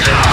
Yeah.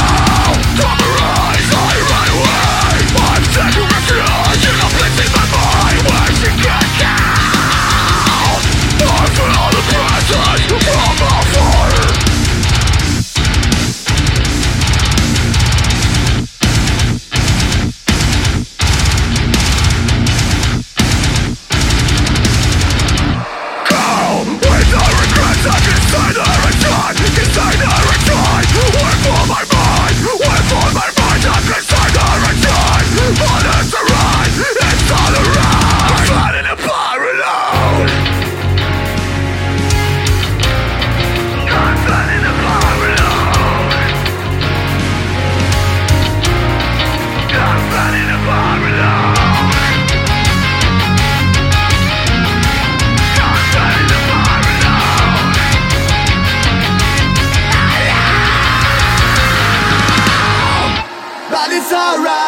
it's alright.